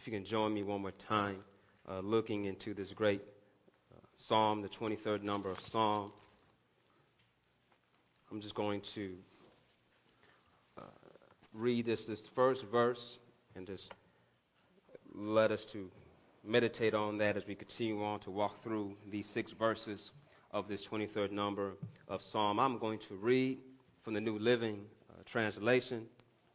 if you can join me one more time, uh, looking into this great uh, psalm, the 23rd number of Psalm. I'm just going to uh, read this, this first verse and just let us to meditate on that as we continue on to walk through these six verses of this 23rd number of Psalm. I'm going to read from the New Living uh, Translation.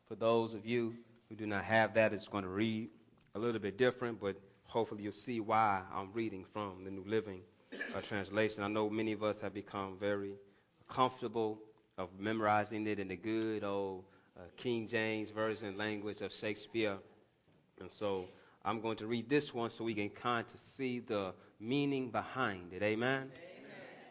For those of you who do not have that, it's going to read a little bit different, but hopefully you'll see why I'm reading from the New Living uh, Translation. I know many of us have become very comfortable of memorizing it in the good old uh, King James Version language of Shakespeare. And so I'm going to read this one so we can kind of see the meaning behind it. Amen?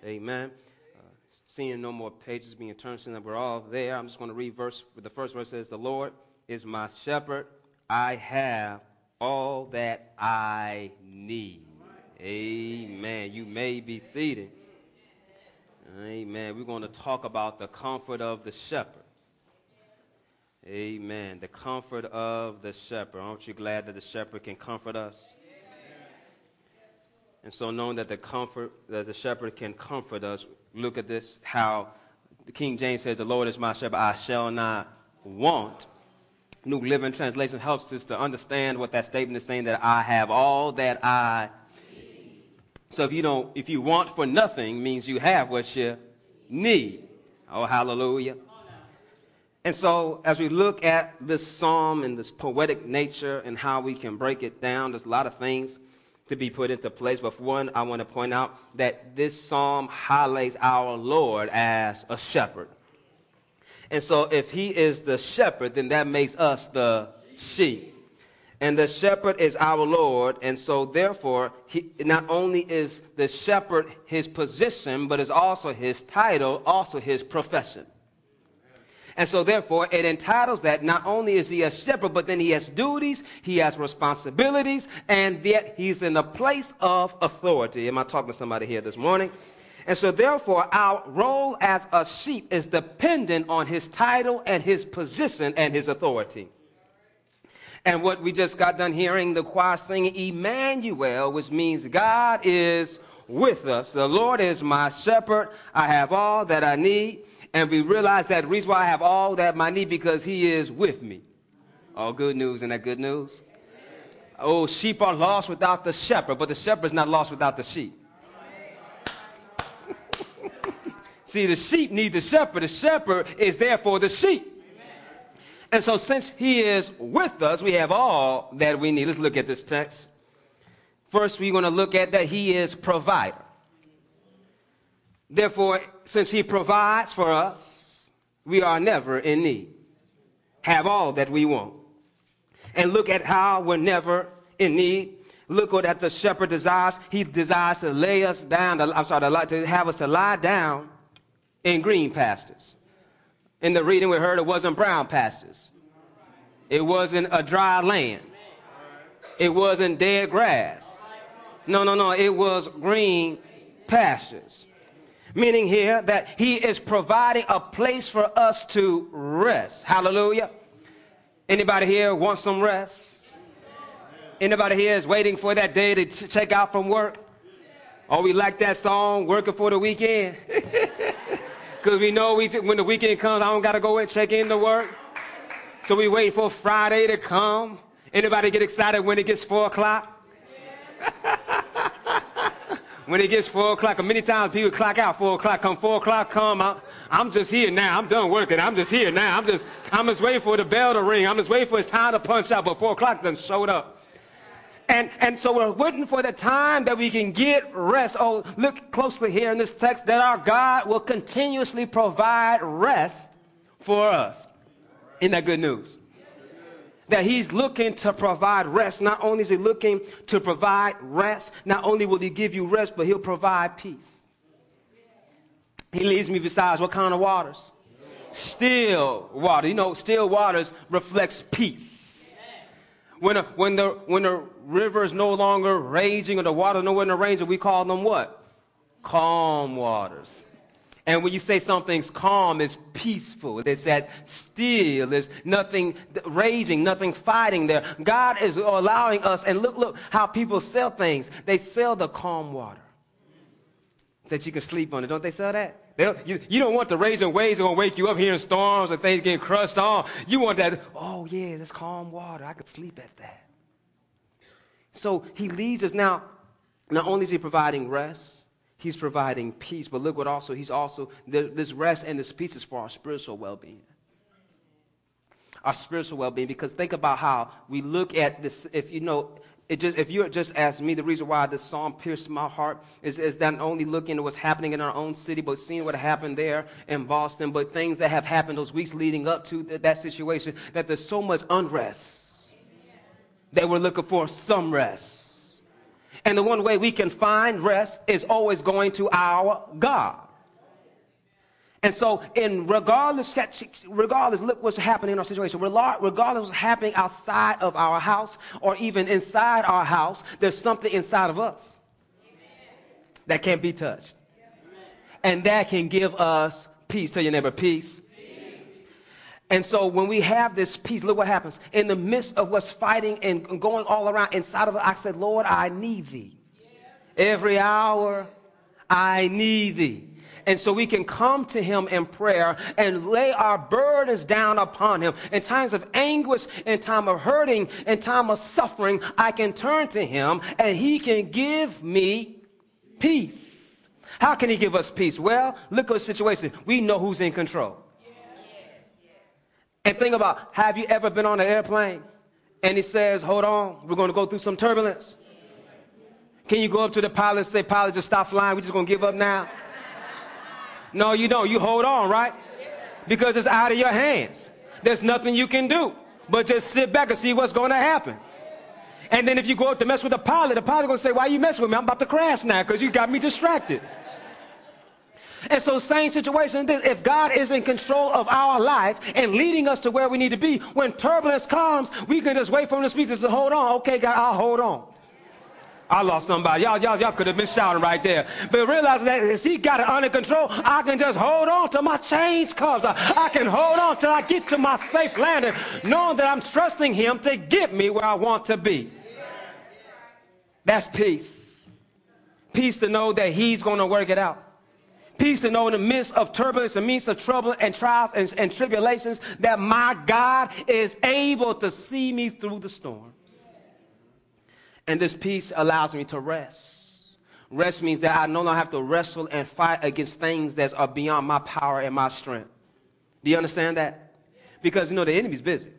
Amen. Amen. Uh, seeing no more pages being turned, that we're all there. I'm just going to read verse. The first verse says, "The Lord is my shepherd; I have all that I need." Amen. You may be seated. Amen. We're going to talk about the comfort of the shepherd. Amen. The comfort of the shepherd. Aren't you glad that the shepherd can comfort us? And so, knowing that the comfort that the shepherd can comfort us, look at this how the King James says, The Lord is my shepherd, I shall not want. New Living Translation helps us to understand what that statement is saying that I have all that I need. So if you don't, if you want for nothing means you have what you need. Oh, hallelujah. And so, as we look at this psalm and this poetic nature and how we can break it down, there's a lot of things to be put into place. But one, I want to point out that this psalm highlights our Lord as a shepherd. And so, if he is the shepherd, then that makes us the sheep. And the shepherd is our Lord. And so, therefore, he, not only is the shepherd his position, but is also his title, also his profession. And so, therefore, it entitles that not only is he a shepherd, but then he has duties, he has responsibilities, and yet he's in a place of authority. Am I talking to somebody here this morning? And so, therefore, our role as a sheep is dependent on his title and his position and his authority. And what we just got done hearing the choir singing Emmanuel, which means God is with us. The Lord is my shepherd. I have all that I need and we realize that reason why I have all that my need because he is with me. All good news, and that good news? Oh, sheep are lost without the shepherd, but the shepherd is not lost without the sheep. See, the sheep need the shepherd. The shepherd is there for the sheep. And so, since he is with us, we have all that we need. Let's look at this text. First, we're going to look at that he is provider. Therefore, since he provides for us, we are never in need. Have all that we want. And look at how we're never in need. Look what that the shepherd desires. He desires to lay us down, I'm sorry, to have us to lie down in green pastures. In the reading we heard, it wasn't brown pastures. It wasn't a dry land. It wasn't dead grass. No, no, no. It was green pastures meaning here that he is providing a place for us to rest. Hallelujah. Anybody here want some rest? Anybody here is waiting for that day to check out from work? Oh, we like that song, Working for the Weekend. Because we know we, when the weekend comes, I don't got to go and check in to work. So we wait for Friday to come. Anybody get excited when it gets 4 o'clock? when it gets four o'clock, many times people clock out four o'clock. Come four o'clock, come. I'm, I'm just here now. I'm done working. I'm just here now. I'm just, I'm just waiting for the bell to ring. I'm just waiting for his time to punch out. But four o'clock done showed up. And, and so we're waiting for the time that we can get rest. Oh, look closely here in this text that our God will continuously provide rest for us. Isn't that good news? that he's looking to provide rest. Not only is he looking to provide rest, not only will he give you rest, but he'll provide peace. He leads me besides what kind of waters? Still water. You know, still waters reflects peace. When, a, when, the, when the river is no longer raging or the water no longer raging, we call them what? Calm waters. And when you say something's calm, it's peaceful. It's that still. There's nothing raging, nothing fighting there. God is allowing us, and look, look how people sell things. They sell the calm water that you can sleep on it. Don't they sell that? They don't, you, you don't want the raging waves that going to wake you up here in storms and things getting crushed on. You want that, oh yeah, this calm water. I could sleep at that. So he leads us now. Not only is he providing rest, He's providing peace. But look what also, he's also, this rest and this peace is for our spiritual well being. Our spiritual well being. Because think about how we look at this, if you know, it just, if you just ask me, the reason why this psalm pierced my heart is, is not only looking at what's happening in our own city, but seeing what happened there in Boston, but things that have happened those weeks leading up to th- that situation, that there's so much unrest that we're looking for some rest. And the one way we can find rest is always going to our God. And so, in regardless, regardless, look what's happening in our situation. Regardless of what's happening outside of our house or even inside our house, there's something inside of us that can't be touched. And that can give us peace. Tell your neighbor, peace. And so when we have this peace, look what happens. In the midst of what's fighting and going all around inside of it, I said, Lord, I need thee. Every hour, I need thee. And so we can come to him in prayer and lay our burdens down upon him. In times of anguish, in time of hurting, in time of suffering, I can turn to him and he can give me peace. How can he give us peace? Well, look at the situation. We know who's in control. And think about have you ever been on an airplane and he says, Hold on, we're going to go through some turbulence? Can you go up to the pilot and say, Pilot, just stop flying, we're just going to give up now? No, you don't. You hold on, right? Because it's out of your hands. There's nothing you can do but just sit back and see what's going to happen. And then if you go up to mess with the pilot, the pilot's going to say, Why you messing with me? I'm about to crash now because you got me distracted. And so, same situation. If God is in control of our life and leading us to where we need to be, when turbulence comes, we can just wait for him to speak and say, Hold on, okay, God, I'll hold on. I lost somebody. Y'all, y'all, y'all could have been shouting right there. But realize that if he got it under control, I can just hold on till my change comes. I, I can hold on till I get to my safe landing, knowing that I'm trusting him to get me where I want to be. That's peace. Peace to know that he's going to work it out. Peace to know in the midst of turbulence, in the midst of trouble and trials and, and tribulations, that my God is able to see me through the storm. And this peace allows me to rest. Rest means that I no longer have to wrestle and fight against things that are beyond my power and my strength. Do you understand that? Because, you know, the enemy's busy.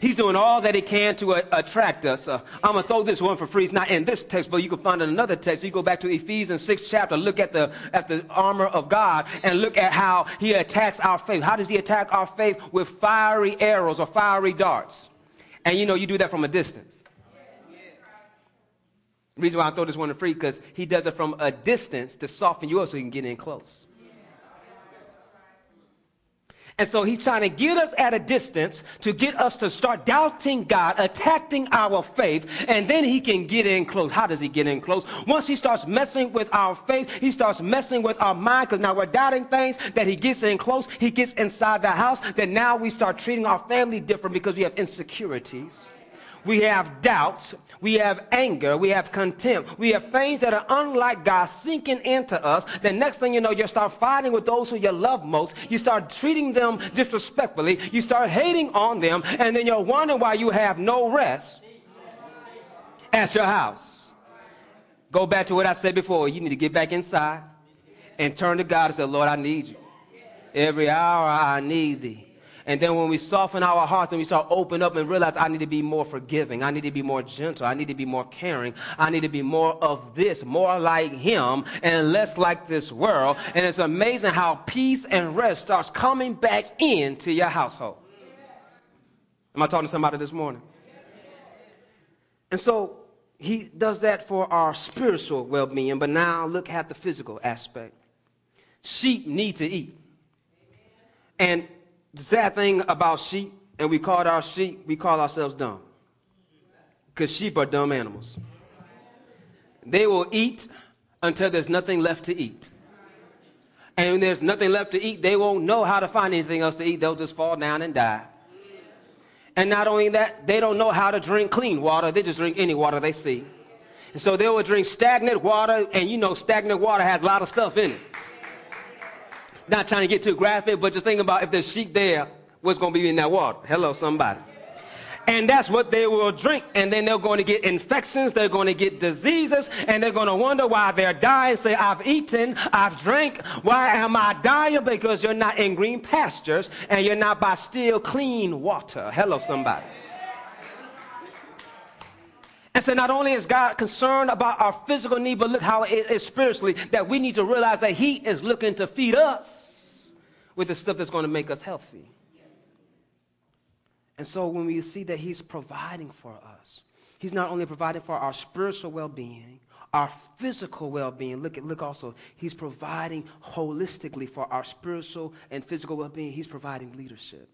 He's doing all that he can to uh, attract us. Uh, I'm going to throw this one for free. It's not in this text, but you can find another text. You go back to Ephesians 6 chapter, look at the, at the armor of God, and look at how he attacks our faith. How does he attack our faith? With fiery arrows or fiery darts. And you know, you do that from a distance. The reason why I throw this one free because he does it from a distance to soften you up so he can get in close. And so he's trying to get us at a distance to get us to start doubting God, attacking our faith, and then he can get in close. How does he get in close? Once he starts messing with our faith, he starts messing with our mind because now we're doubting things that he gets in close. He gets inside the house. Then now we start treating our family different because we have insecurities we have doubts, we have anger, we have contempt, we have things that are unlike God sinking into us. The next thing you know, you start fighting with those who you love most. You start treating them disrespectfully. You start hating on them, and then you're wondering why you have no rest at your house. Go back to what I said before. You need to get back inside and turn to God and say, Lord, I need you. Every hour I need thee. And then when we soften our hearts and we start open up and realize I need to be more forgiving, I need to be more gentle, I need to be more caring, I need to be more of this, more like Him, and less like this world. And it's amazing how peace and rest starts coming back into your household. Am I talking to somebody this morning? And so he does that for our spiritual well being, but now look at the physical aspect. Sheep need to eat. And the sad thing about sheep, and we call our sheep, we call ourselves dumb. Because sheep are dumb animals. They will eat until there's nothing left to eat. and when there's nothing left to eat, they won't know how to find anything else to eat. They'll just fall down and die. And not only that, they don't know how to drink clean water. They just drink any water they see. And so they will drink stagnant water, and you know, stagnant water has a lot of stuff in it. Not trying to get too graphic, but just think about if there's sheep there, what's going to be in that water? Hello, somebody. And that's what they will drink. And then they're going to get infections, they're going to get diseases, and they're going to wonder why they're dying. Say, I've eaten, I've drank. Why am I dying? Because you're not in green pastures and you're not by still clean water. Hello, somebody. And not only is God concerned about our physical need, but look how it is spiritually that we need to realize that He is looking to feed us with the stuff that's going to make us healthy. And so when we see that He's providing for us, He's not only providing for our spiritual well being, our physical well being. Look at look also, He's providing holistically for our spiritual and physical well being. He's providing leadership.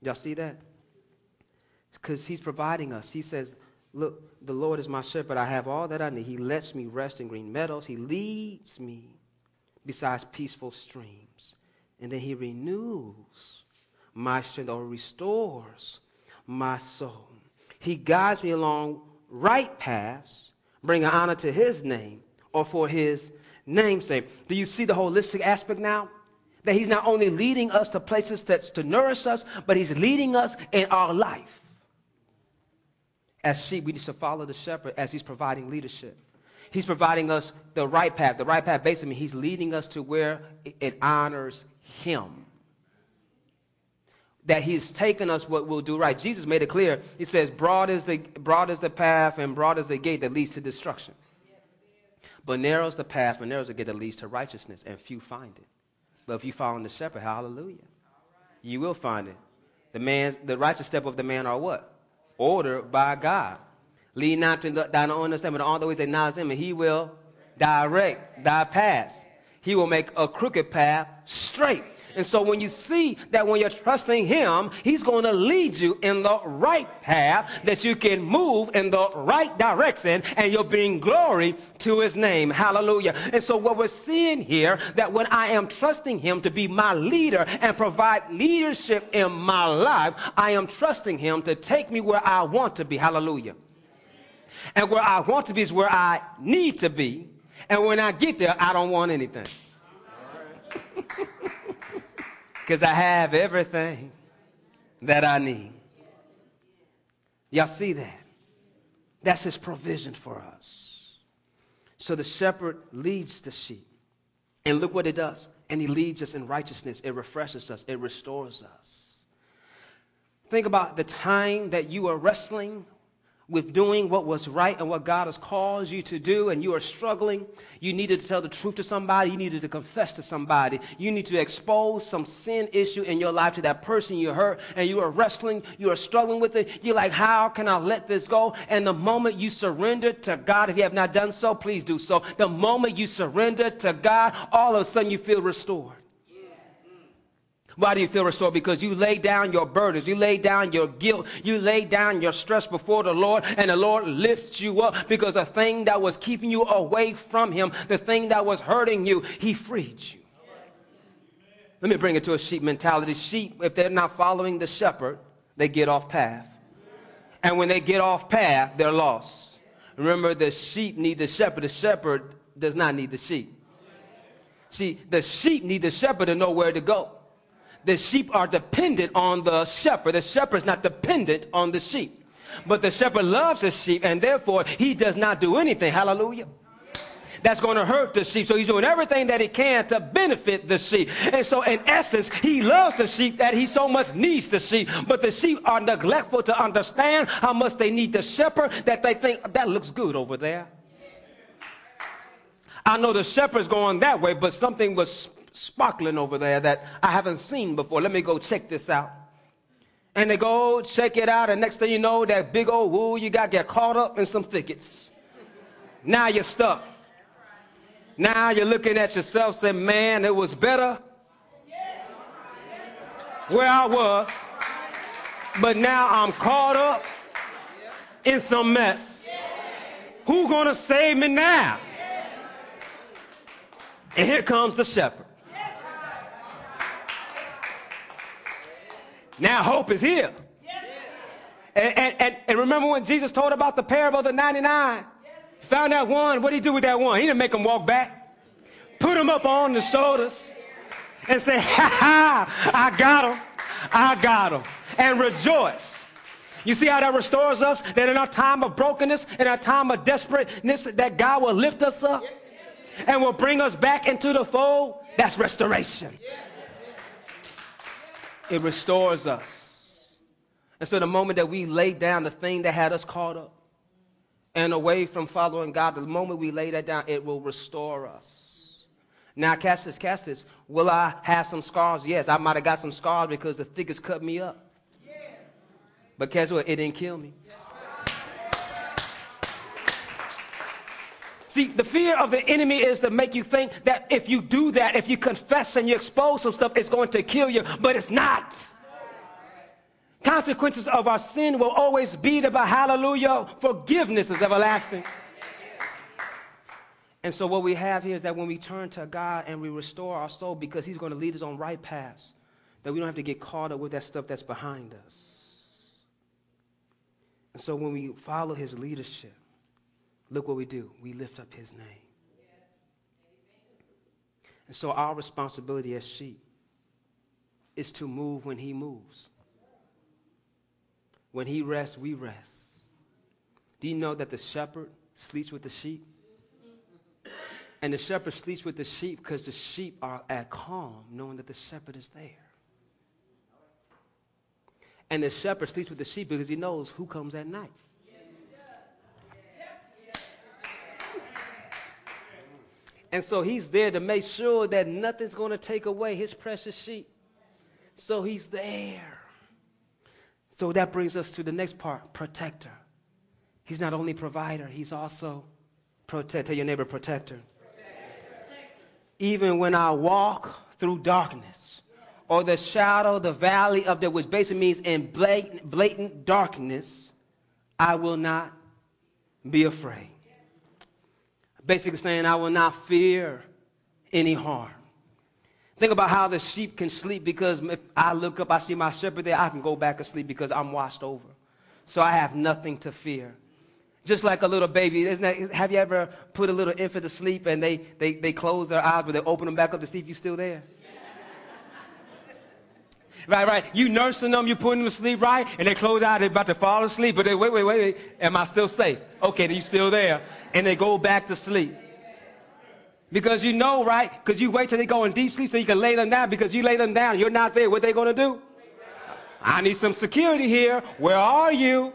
Y'all see that? Because He's providing us. He says, Look, the Lord is my shepherd. I have all that I need. He lets me rest in green meadows. He leads me besides peaceful streams. And then He renews my strength or restores my soul. He guides me along right paths, bringing honor to his name or for his namesake. Do you see the holistic aspect now? That he's not only leading us to places that's to nourish us, but he's leading us in our life. As sheep, we need to follow the shepherd as he's providing leadership. He's providing us the right path. The right path basically means he's leading us to where it honors him that he's taken us what we'll do right. Jesus made it clear. He says, broad is the, broad is the path and broad is the gate that leads to destruction. But narrow is the path and narrow is the gate that leads to righteousness, and few find it. But if you follow the shepherd, hallelujah, you will find it. The man, the righteous step of the man are what? Ordered by God. Lead not to thine own understanding, but all the ways acknowledge him, and he will direct thy path. He will make a crooked path straight. And so when you see that when you're trusting Him, He's going to lead you in the right path that you can move in the right direction and you'll bring glory to His name. Hallelujah. And so what we're seeing here that when I am trusting Him to be my leader and provide leadership in my life, I am trusting Him to take me where I want to be. Hallelujah. And where I want to be is where I need to be. And when I get there, I don't want anything. because I have everything that I need. Y'all see that? That's his provision for us. So the shepherd leads the sheep. And look what it does. And he leads us in righteousness. It refreshes us, it restores us. Think about the time that you are wrestling with doing what was right and what God has called you to do, and you are struggling, you needed to tell the truth to somebody, you needed to confess to somebody, you need to expose some sin issue in your life to that person you hurt, and you are wrestling, you are struggling with it. You're like, How can I let this go? And the moment you surrender to God, if you have not done so, please do so. The moment you surrender to God, all of a sudden you feel restored. Why do you feel restored? Because you lay down your burdens, you lay down your guilt, you lay down your stress before the Lord, and the Lord lifts you up because the thing that was keeping you away from Him, the thing that was hurting you, He freed you. Let me bring it to a sheep mentality. Sheep, if they're not following the shepherd, they get off path. And when they get off path, they're lost. Remember, the sheep need the shepherd. The shepherd does not need the sheep. See, the sheep need the shepherd to know where to go the sheep are dependent on the shepherd. The shepherd is not dependent on the sheep. But the shepherd loves the sheep, and therefore he does not do anything. Hallelujah that's going to hurt the sheep. So he's doing everything that he can to benefit the sheep. And so, in essence, he loves the sheep that he so much needs the sheep. But the sheep are neglectful to understand how much they need the shepherd that they think that looks good over there. I know the shepherd's going that way, but something was sparkling over there that I haven't seen before. Let me go check this out. And they go check it out, and next thing you know, that big old woo you got get caught up in some thickets. Now you're stuck. Now you're looking at yourself saying, man, it was better where I was, but now I'm caught up in some mess. Who gonna save me now? And here comes the shepherd. Now hope is here. And, and, and, and, remember when Jesus told about the parable of the 99? Found that one. What did he do with that one? He didn't make him walk back. Put him up on the shoulders and say, ha ha, I got him. I got him. And rejoice. You see how that restores us? That in our time of brokenness, in our time of desperateness, that God will lift us up and will bring us back into the fold. That's restoration. It restores us. And so the moment that we lay down the thing that had us caught up and away from following God, the moment we lay that down, it will restore us. Now, catch this, catch this. Will I have some scars? Yes, I might have got some scars because the thickest cut me up. But guess what? It didn't kill me. See, the fear of the enemy is to make you think that if you do that, if you confess and you expose some stuff, it's going to kill you, but it's not. Consequences of our sin will always be there, but hallelujah, forgiveness is everlasting. And so, what we have here is that when we turn to God and we restore our soul because He's going to lead us on right paths, that we don't have to get caught up with that stuff that's behind us. And so, when we follow His leadership, look what we do we lift up His name. And so, our responsibility as sheep is to move when He moves. When He rests, we rest. Do you know that the shepherd sleeps with the sheep? And the shepherd sleeps with the sheep because the sheep are at calm, knowing that the shepherd is there. And the shepherd sleeps with the sheep because he knows who comes at night. And so he's there to make sure that nothing's going to take away his precious sheep. So he's there. So that brings us to the next part protector. He's not only provider, he's also protector. Tell your neighbor, protector even when I walk through darkness or the shadow, the valley of the, which basically means in blatant, blatant darkness, I will not be afraid. Basically saying, I will not fear any harm. Think about how the sheep can sleep because if I look up, I see my shepherd there, I can go back to sleep because I'm washed over. So I have nothing to fear just like a little baby. Isn't that, have you ever put a little infant to sleep and they, they, they close their eyes, but they open them back up to see if you're still there? Right, right. You nursing them, you putting them to sleep, right? And they close out, they're about to fall asleep, but they wait, wait, wait, wait. Am I still safe? Okay, you still there. And they go back to sleep. Because you know, right? Because you wait till they go in deep sleep so you can lay them down. Because you lay them down, you're not there. What they to do? I need some security here. Where are you?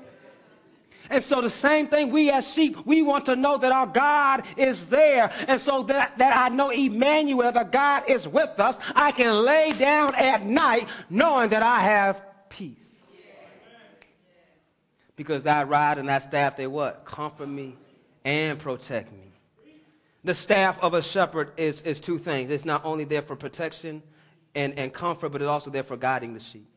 And so the same thing, we as sheep, we want to know that our God is there. And so that, that I know Emmanuel, that God is with us, I can lay down at night knowing that I have peace. Because that rod and that staff, they what? Comfort me and protect me. The staff of a shepherd is, is two things. It's not only there for protection and, and comfort, but it's also there for guiding the sheep.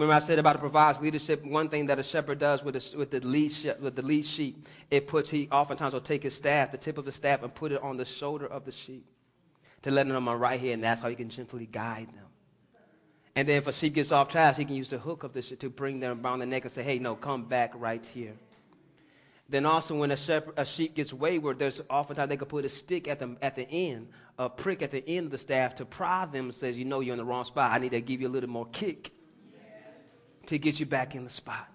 Remember I said about it provides leadership. One thing that a shepherd does with, the, with, the lead with the lead sheep, it puts, he oftentimes will take his staff, the tip of the staff, and put it on the shoulder of the sheep to let them know right here, and that's how he can gently guide them. And then if a sheep gets off task, he can use the hook of the sheep to bring them around the neck and say, hey, no, come back right here. Then also when a, shepherd, a sheep gets wayward, there's oftentimes they could put a stick at the, at the end, a prick at the end of the staff to prod them and says, you know you're in the wrong spot. I need to give you a little more kick to get you back in the spot.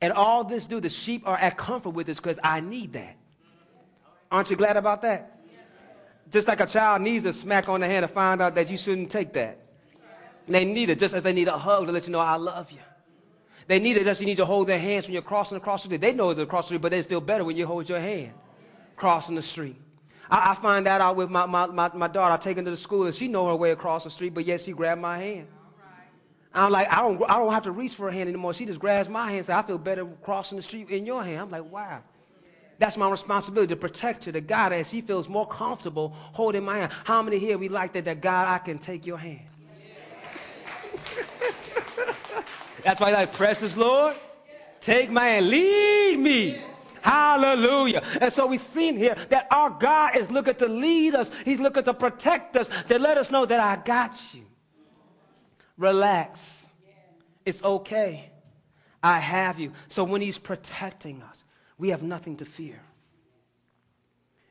And all this do, the sheep are at comfort with this because I need that. Aren't you glad about that? Just like a child needs a smack on the hand to find out that you shouldn't take that. They need it just as they need a hug to let you know I love you. They need it just as you need to hold their hands when you're crossing across the street. They know it's across the street, but they feel better when you hold your hand crossing the street. I, I find that out with my, my, my, my daughter. I take her to the school and she know her way across the street, but yet she grabbed my hand. I'm like, I don't, I don't have to reach for her hand anymore. She just grabs my hand and says, I feel better crossing the street in your hand. I'm like, wow. That's my responsibility to protect her, to her, and she feels more comfortable holding my hand. How many here we like that, that God, I can take your hand? That's why like, precious Lord, take my hand, lead me. Hallelujah. And so we've seen here that our God is looking to lead us. He's looking to protect us, to let us know that I got you relax. It's okay. I have you. So when he's protecting us, we have nothing to fear.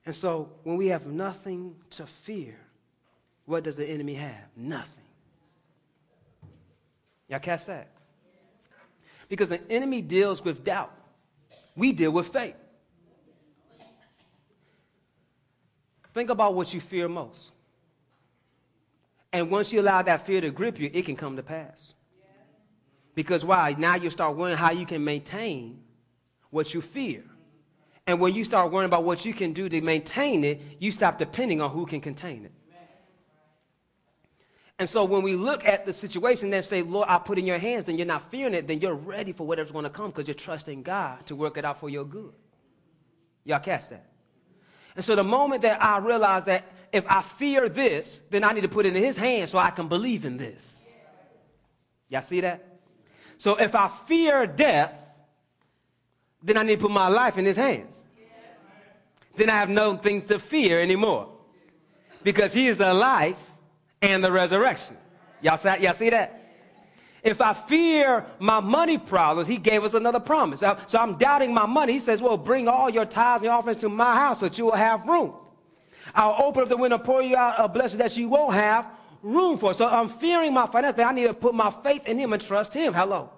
And so when we have nothing to fear, what does the enemy have? Nothing. Y'all catch that? Because the enemy deals with doubt. We deal with faith. Think about what you fear most. And once you allow that fear to grip you, it can come to pass. Because why? Now you start wondering how you can maintain what you fear. And when you start worrying about what you can do to maintain it, you stop depending on who can contain it. And so when we look at the situation and say, Lord, I put in your hands, and you're not fearing it, then you're ready for whatever's going to come because you're trusting God to work it out for your good. Y'all catch that? And so the moment that I realized that if I fear this, then I need to put it in his hands so I can believe in this. Y'all see that? So if I fear death, then I need to put my life in his hands. Then I have nothing to fear anymore. Because he is the life and the resurrection. Y'all see, y'all see that? If I fear my money problems, he gave us another promise. So I'm doubting my money. He says, Well, bring all your tithes and offerings to my house so that you will have room. I'll open up the window, pour you out a blessing that you won't have room for. So I'm fearing my finances. I need to put my faith in him and trust him. Hello.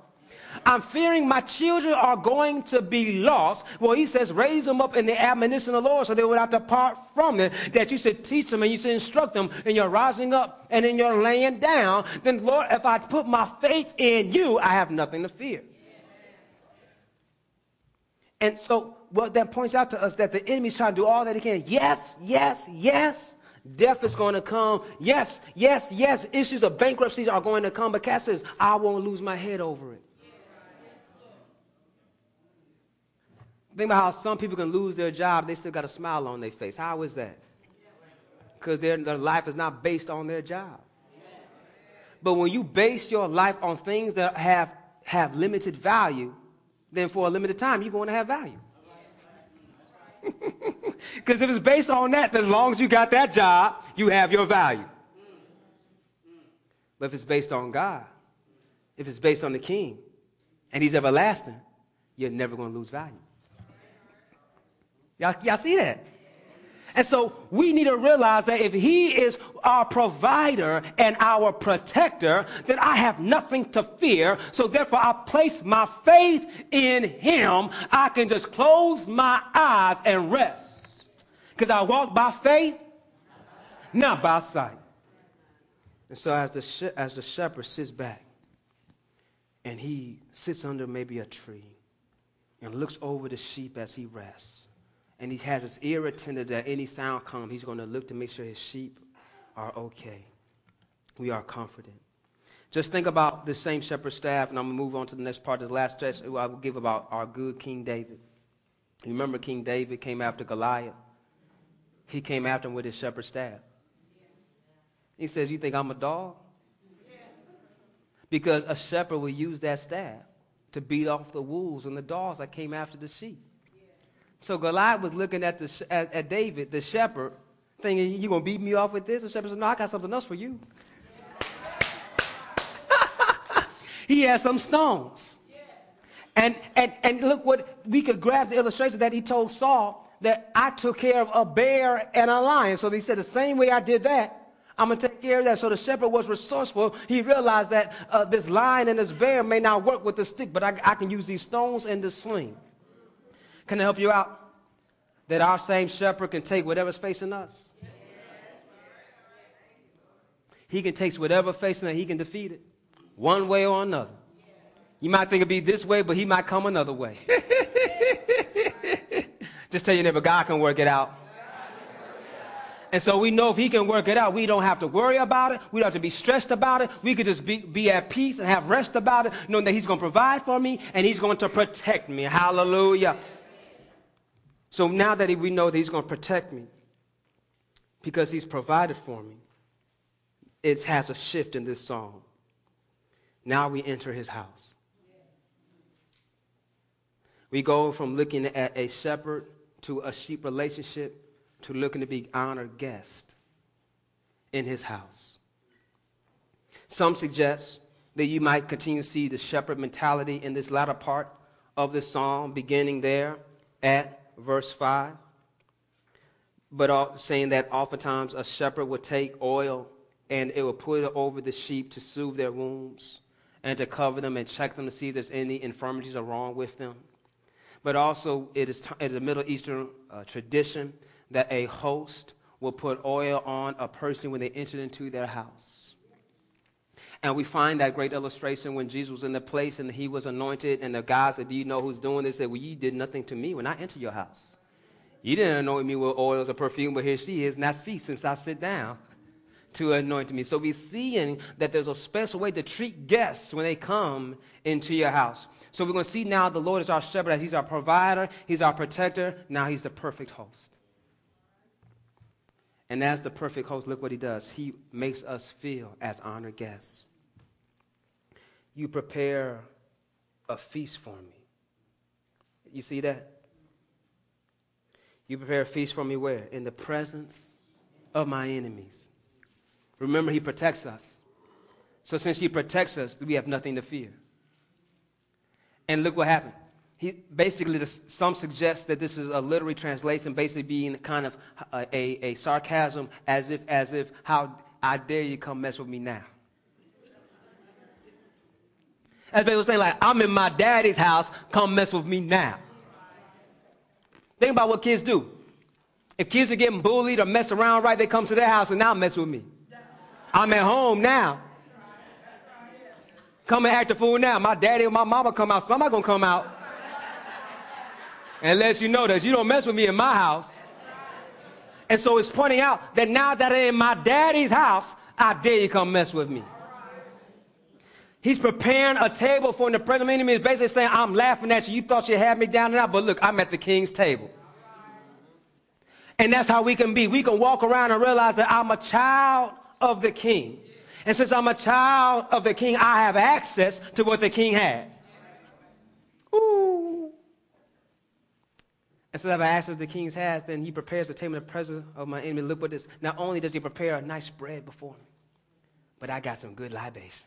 I'm fearing my children are going to be lost. Well, he says, raise them up in the admonition of the Lord so they will not part from it. That you should teach them and you should instruct them in your rising up and in your laying down. Then, Lord, if I put my faith in you, I have nothing to fear. And so, what that points out to us that the enemy's trying to do all that he can. Yes, yes, yes. Death is going to come. Yes, yes, yes. Issues of bankruptcy are going to come. But Cass says, I won't lose my head over it. Think about how some people can lose their job, they still got a smile on their face. How is that? Because their, their life is not based on their job. But when you base your life on things that have, have limited value, then for a limited time, you're going to have value. Because if it's based on that, then as long as you got that job, you have your value. But if it's based on God, if it's based on the King, and He's everlasting, you're never going to lose value. Y'all, y'all see that? And so we need to realize that if he is our provider and our protector, then I have nothing to fear. So therefore, I place my faith in him. I can just close my eyes and rest. Because I walk by faith, not by sight. And so as the, as the shepherd sits back and he sits under maybe a tree and looks over the sheep as he rests and he has his ear attended that any sound comes, he's going to look to make sure his sheep are okay. We are confident. Just think about the same shepherd staff, and I'm going to move on to the next part the last stretch. I will give about our good King David. You remember King David came after Goliath? He came after him with his shepherd staff. He says, You think I'm a dog? Because a shepherd will use that staff to beat off the wolves and the dogs that came after the sheep. So Goliath was looking at, the, at, at David, the shepherd, thinking, You going to beat me off with this? The shepherd said, No, I got something else for you. he had some stones. And, and, and look what we could grab the illustration that he told Saul that I took care of a bear and a lion. So he said, The same way I did that, I'm going to take care of that. So the shepherd was resourceful. He realized that uh, this lion and this bear may not work with the stick, but I, I can use these stones and the sling. Can I help you out? That our same shepherd can take whatever's facing us. He can take whatever facing us, he can defeat it one way or another. You might think it'd be this way, but he might come another way. Just tell your neighbor, God can work it out. And so we know if he can work it out, we don't have to worry about it. We don't have to be stressed about it. We could just be, be at peace and have rest about it, knowing that he's going to provide for me and he's going to protect me. Hallelujah. So now that we know that He's going to protect me because He's provided for me, it has a shift in this song. Now we enter His house. We go from looking at a shepherd to a sheep relationship to looking to be honored guest in His house. Some suggest that you might continue to see the shepherd mentality in this latter part of the psalm, beginning there at verse 5. But saying that oftentimes a shepherd would take oil and it would put it over the sheep to soothe their wounds and to cover them and check them to see if there's any infirmities or wrong with them. But also, it is, it is a Middle Eastern uh, tradition that a host will put oil on a person when they enter into their house. And we find that great illustration when Jesus was in the place and he was anointed, and the guy said, Do you know who's doing this? Said, Well, you did nothing to me when I entered your house. You didn't anoint me with oils or perfume, but here she is, not see since I sit down to anoint me. So we're seeing that there's a special way to treat guests when they come into your house. So we're going to see now the Lord is our shepherd, he's our provider, he's our protector. Now he's the perfect host. And as the perfect host, look what he does. He makes us feel as honored guests. You prepare a feast for me. You see that? You prepare a feast for me where? In the presence of my enemies. Remember, he protects us. So since he protects us, we have nothing to fear. And look what happened. He basically, some suggest that this is a literary translation, basically being kind of a, a, a sarcasm, as if, as if, how I dare you come mess with me now. As people saying, like, I'm in my daddy's house, come mess with me now. Think about what kids do. If kids are getting bullied or messed around right, they come to their house and now mess with me. I'm at home now. Come and act a fool now. My daddy or my mama come out. Somebody gonna come out and let you know that you don't mess with me in my house. And so it's pointing out that now that I'm in my daddy's house, I dare you come mess with me. He's preparing a table for the present enemy. He's basically saying, I'm laughing at you. You thought you had me down and out, but look, I'm at the king's table. And that's how we can be. We can walk around and realize that I'm a child of the king. And since I'm a child of the king, I have access to what the king has. Ooh. And so if I ask what the king's has, then he prepares the table in the presence of my enemy. Look what this. Not only does he prepare a nice bread before me, but I got some good libation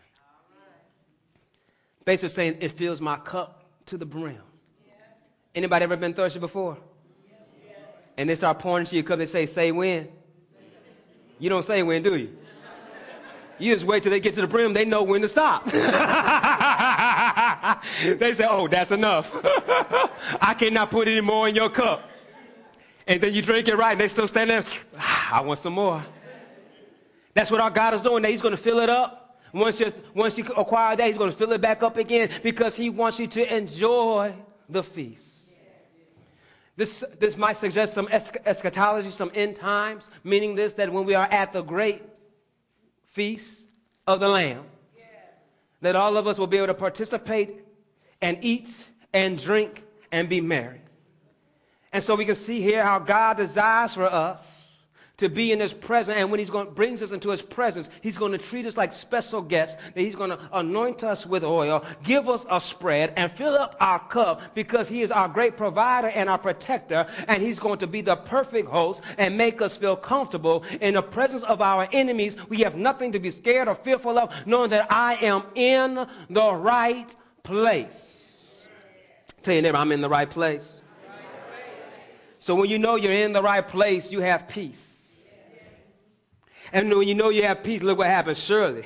basically saying it fills my cup to the brim. Anybody ever been thirsty before? And they start pouring into your cup. They say, "Say when." You don't say when, do you? You just wait till they get to the brim. They know when to stop. they say, "Oh, that's enough. I cannot put any more in your cup." And then you drink it right, and they still stand there. I want some more. That's what our God is doing. That He's going to fill it up once you, once you acquire that, he's going to fill it back up again because he wants you to enjoy the feast. This, this might suggest some eschatology, some end times, meaning this that when we are at the great feast of the Lamb. That all of us will be able to participate and eat and drink and be merry. And so we can see here how God desires for us to be in his presence. And when he's going brings us into his presence, he's going to treat us like special guests. That he's going to anoint us with oil, give us a spread, and fill up our cup because he is our great provider and our protector. And he's going to be the perfect host and make us feel comfortable in the presence of our enemies. We have nothing to be scared or fearful of, knowing that I am in the right place. Tell your neighbor, I'm in the right place. So when you know you're in the right place, you have peace. And when you know you have peace, look what happens. Surely,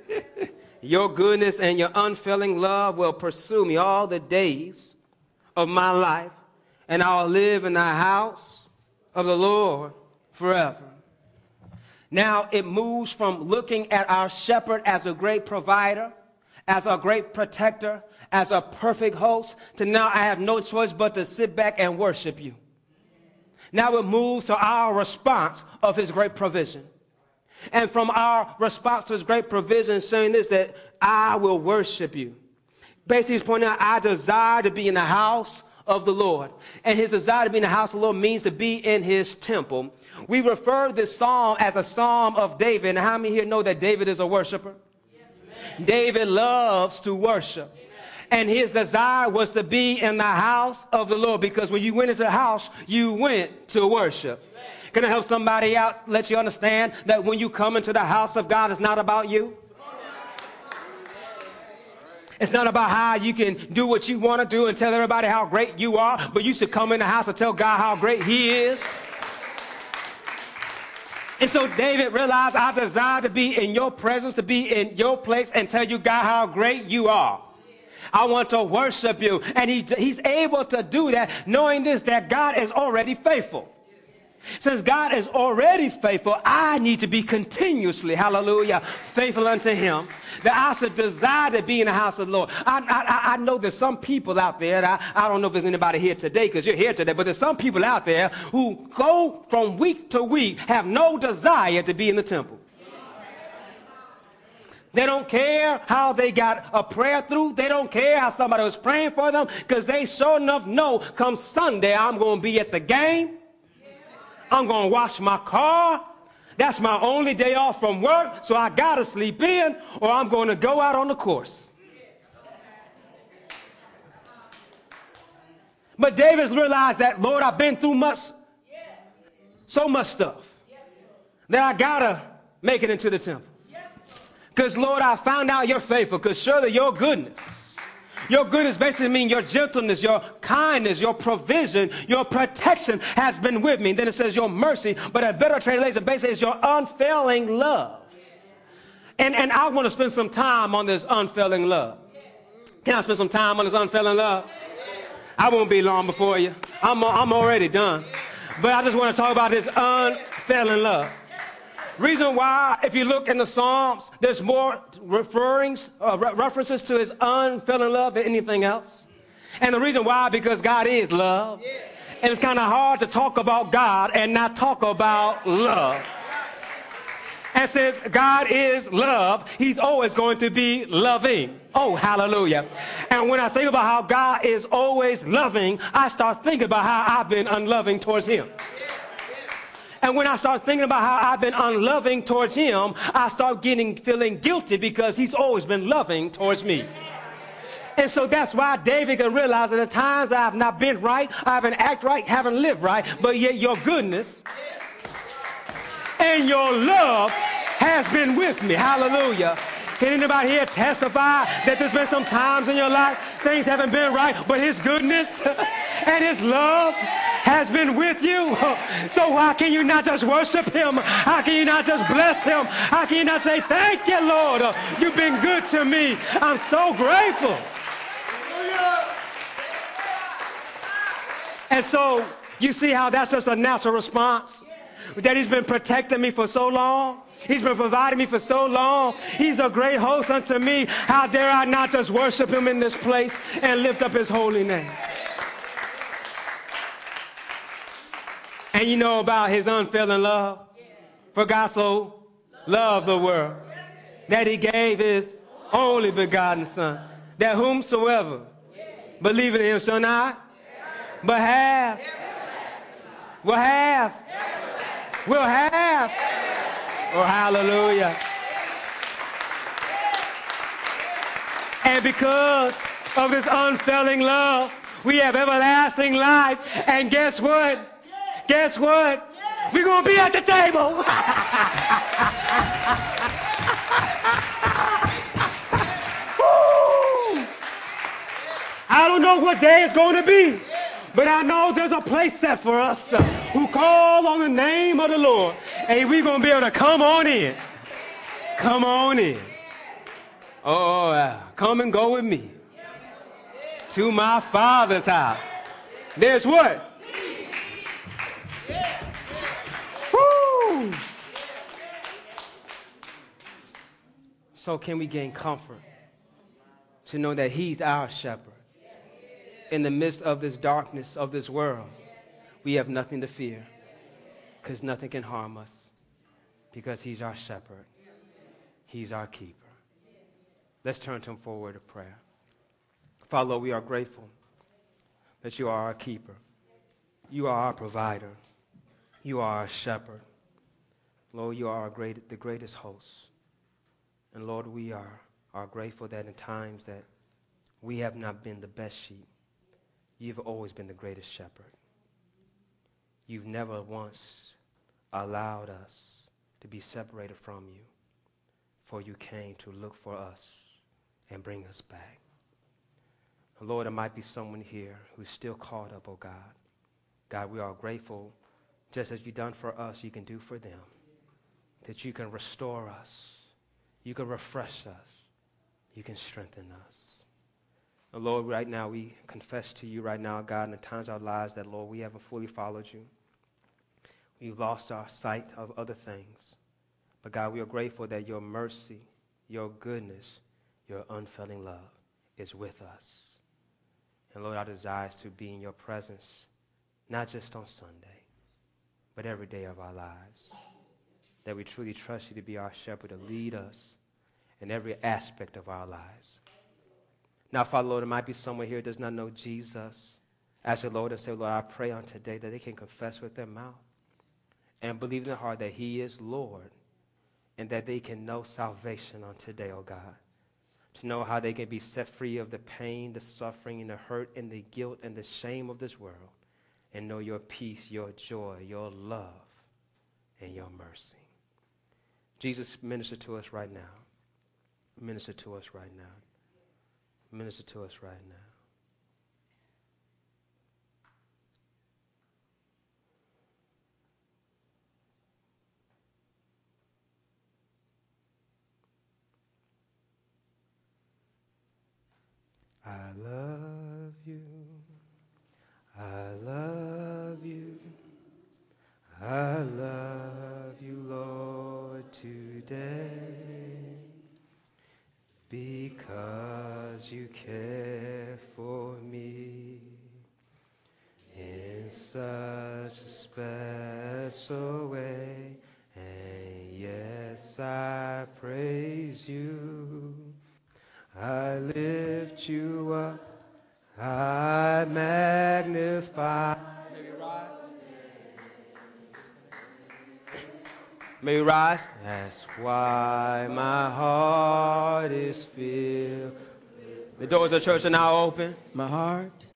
your goodness and your unfailing love will pursue me all the days of my life, and I'll live in the house of the Lord forever. Now it moves from looking at our shepherd as a great provider, as a great protector, as a perfect host, to now I have no choice but to sit back and worship you. Now it moves to our response of his great provision. And from our response to his great provision, saying this, that I will worship you. Basically, he's pointing out, I desire to be in the house of the Lord. And his desire to be in the house of the Lord means to be in his temple. We refer this psalm as a psalm of David. And how many here know that David is a worshiper? Yes, David loves to worship. And his desire was to be in the house of the Lord because when you went into the house, you went to worship. Can I help somebody out? Let you understand that when you come into the house of God, it's not about you. It's not about how you can do what you want to do and tell everybody how great you are, but you should come in the house and tell God how great He is. And so David realized, I desire to be in your presence, to be in your place, and tell you, God, how great you are. I want to worship you. And he, he's able to do that, knowing this, that God is already faithful. Since God is already faithful, I need to be continuously, hallelujah, faithful unto him. That I should desire to be in the house of the Lord. I, I, I know there's some people out there, I, I don't know if there's anybody here today because you're here today, but there's some people out there who go from week to week, have no desire to be in the temple. They don't care how they got a prayer through. They don't care how somebody was praying for them because they sure enough know come Sunday I'm going to be at the game. I'm going to wash my car. That's my only day off from work, so I got to sleep in or I'm going to go out on the course. But David's realized that, Lord, I've been through much, so much stuff that I got to make it into the temple. Because, Lord, I found out you're faithful, because surely your goodness your goodness basically means your gentleness, your kindness, your provision, your protection has been with me. And Then it says your mercy, but a better translation basically is your unfailing love. And, and I want to spend some time on this unfailing love. Can I spend some time on this unfailing love? I won't be long before you. I'm, I'm already done. But I just want to talk about this unfailing love. Reason why, if you look in the Psalms, there's more referrings, uh, re- references to his unfailing love than anything else. And the reason why, because God is love. And it's kind of hard to talk about God and not talk about love. And since God is love, He's always going to be loving. Oh, hallelujah. And when I think about how God is always loving, I start thinking about how I've been unloving towards Him. And when I start thinking about how I've been unloving towards him, I start getting feeling guilty because he's always been loving towards me. And so that's why David can realize that the times I've not been right, I haven't acted right, haven't lived right, but yet your goodness and your love has been with me. Hallelujah. Can anybody here testify that there's been some times in your life things haven't been right, but His goodness and His love has been with you? So why can you not just worship Him? How can you not just bless Him? How can you not say, Thank you, Lord? You've been good to me. I'm so grateful. And so you see how that's just a natural response? That He's been protecting me for so long. He's been providing me for so long. He's a great host unto me. How dare I not just worship him in this place and lift up his holy name? And you know about his unfailing love? For God so loved the world that he gave his only begotten Son, that whomsoever believeth in him shall not, but have, will have, will have Oh, hallelujah. And because of this unfailing love, we have everlasting life. And guess what? Guess what? We're going to be at the table. I don't know what day it's going to be. But I know there's a place set for us uh, who call on the name of the Lord. And we're going to be able to come on in. Come on in. Oh, uh, come and go with me to my father's house. There's what? Woo! So, can we gain comfort to know that He's our shepherd? In the midst of this darkness of this world, we have nothing to fear because nothing can harm us because He's our shepherd, He's our keeper. Let's turn to Him for a word of prayer. Father, we are grateful that you are our keeper, you are our provider, you are our shepherd. Lord, you are great, the greatest host. And Lord, we are, are grateful that in times that we have not been the best sheep, You've always been the greatest shepherd. You've never once allowed us to be separated from you, for you came to look for us and bring us back. Lord, there might be someone here who's still caught up, oh God. God, we are grateful, just as you've done for us, you can do for them. That you can restore us, you can refresh us, you can strengthen us. Lord, right now we confess to you right now, God, in the times of our lives that, Lord, we haven't fully followed you. We've lost our sight of other things. But God, we are grateful that your mercy, your goodness, your unfailing love is with us. And Lord, our desire is to be in your presence, not just on Sunday, but every day of our lives. That we truly trust you to be our shepherd, to lead us in every aspect of our lives. Now, Father, Lord, there might be someone here does not know Jesus as your Lord and say, Lord, I pray on today that they can confess with their mouth and believe in their heart that He is Lord and that they can know salvation on today, oh God. To know how they can be set free of the pain, the suffering, and the hurt, and the guilt, and the shame of this world, and know your peace, your joy, your love, and your mercy. Jesus, minister to us right now. Minister to us right now. Minister to us right now. Why my heart is filled. The doors of church are now open. My heart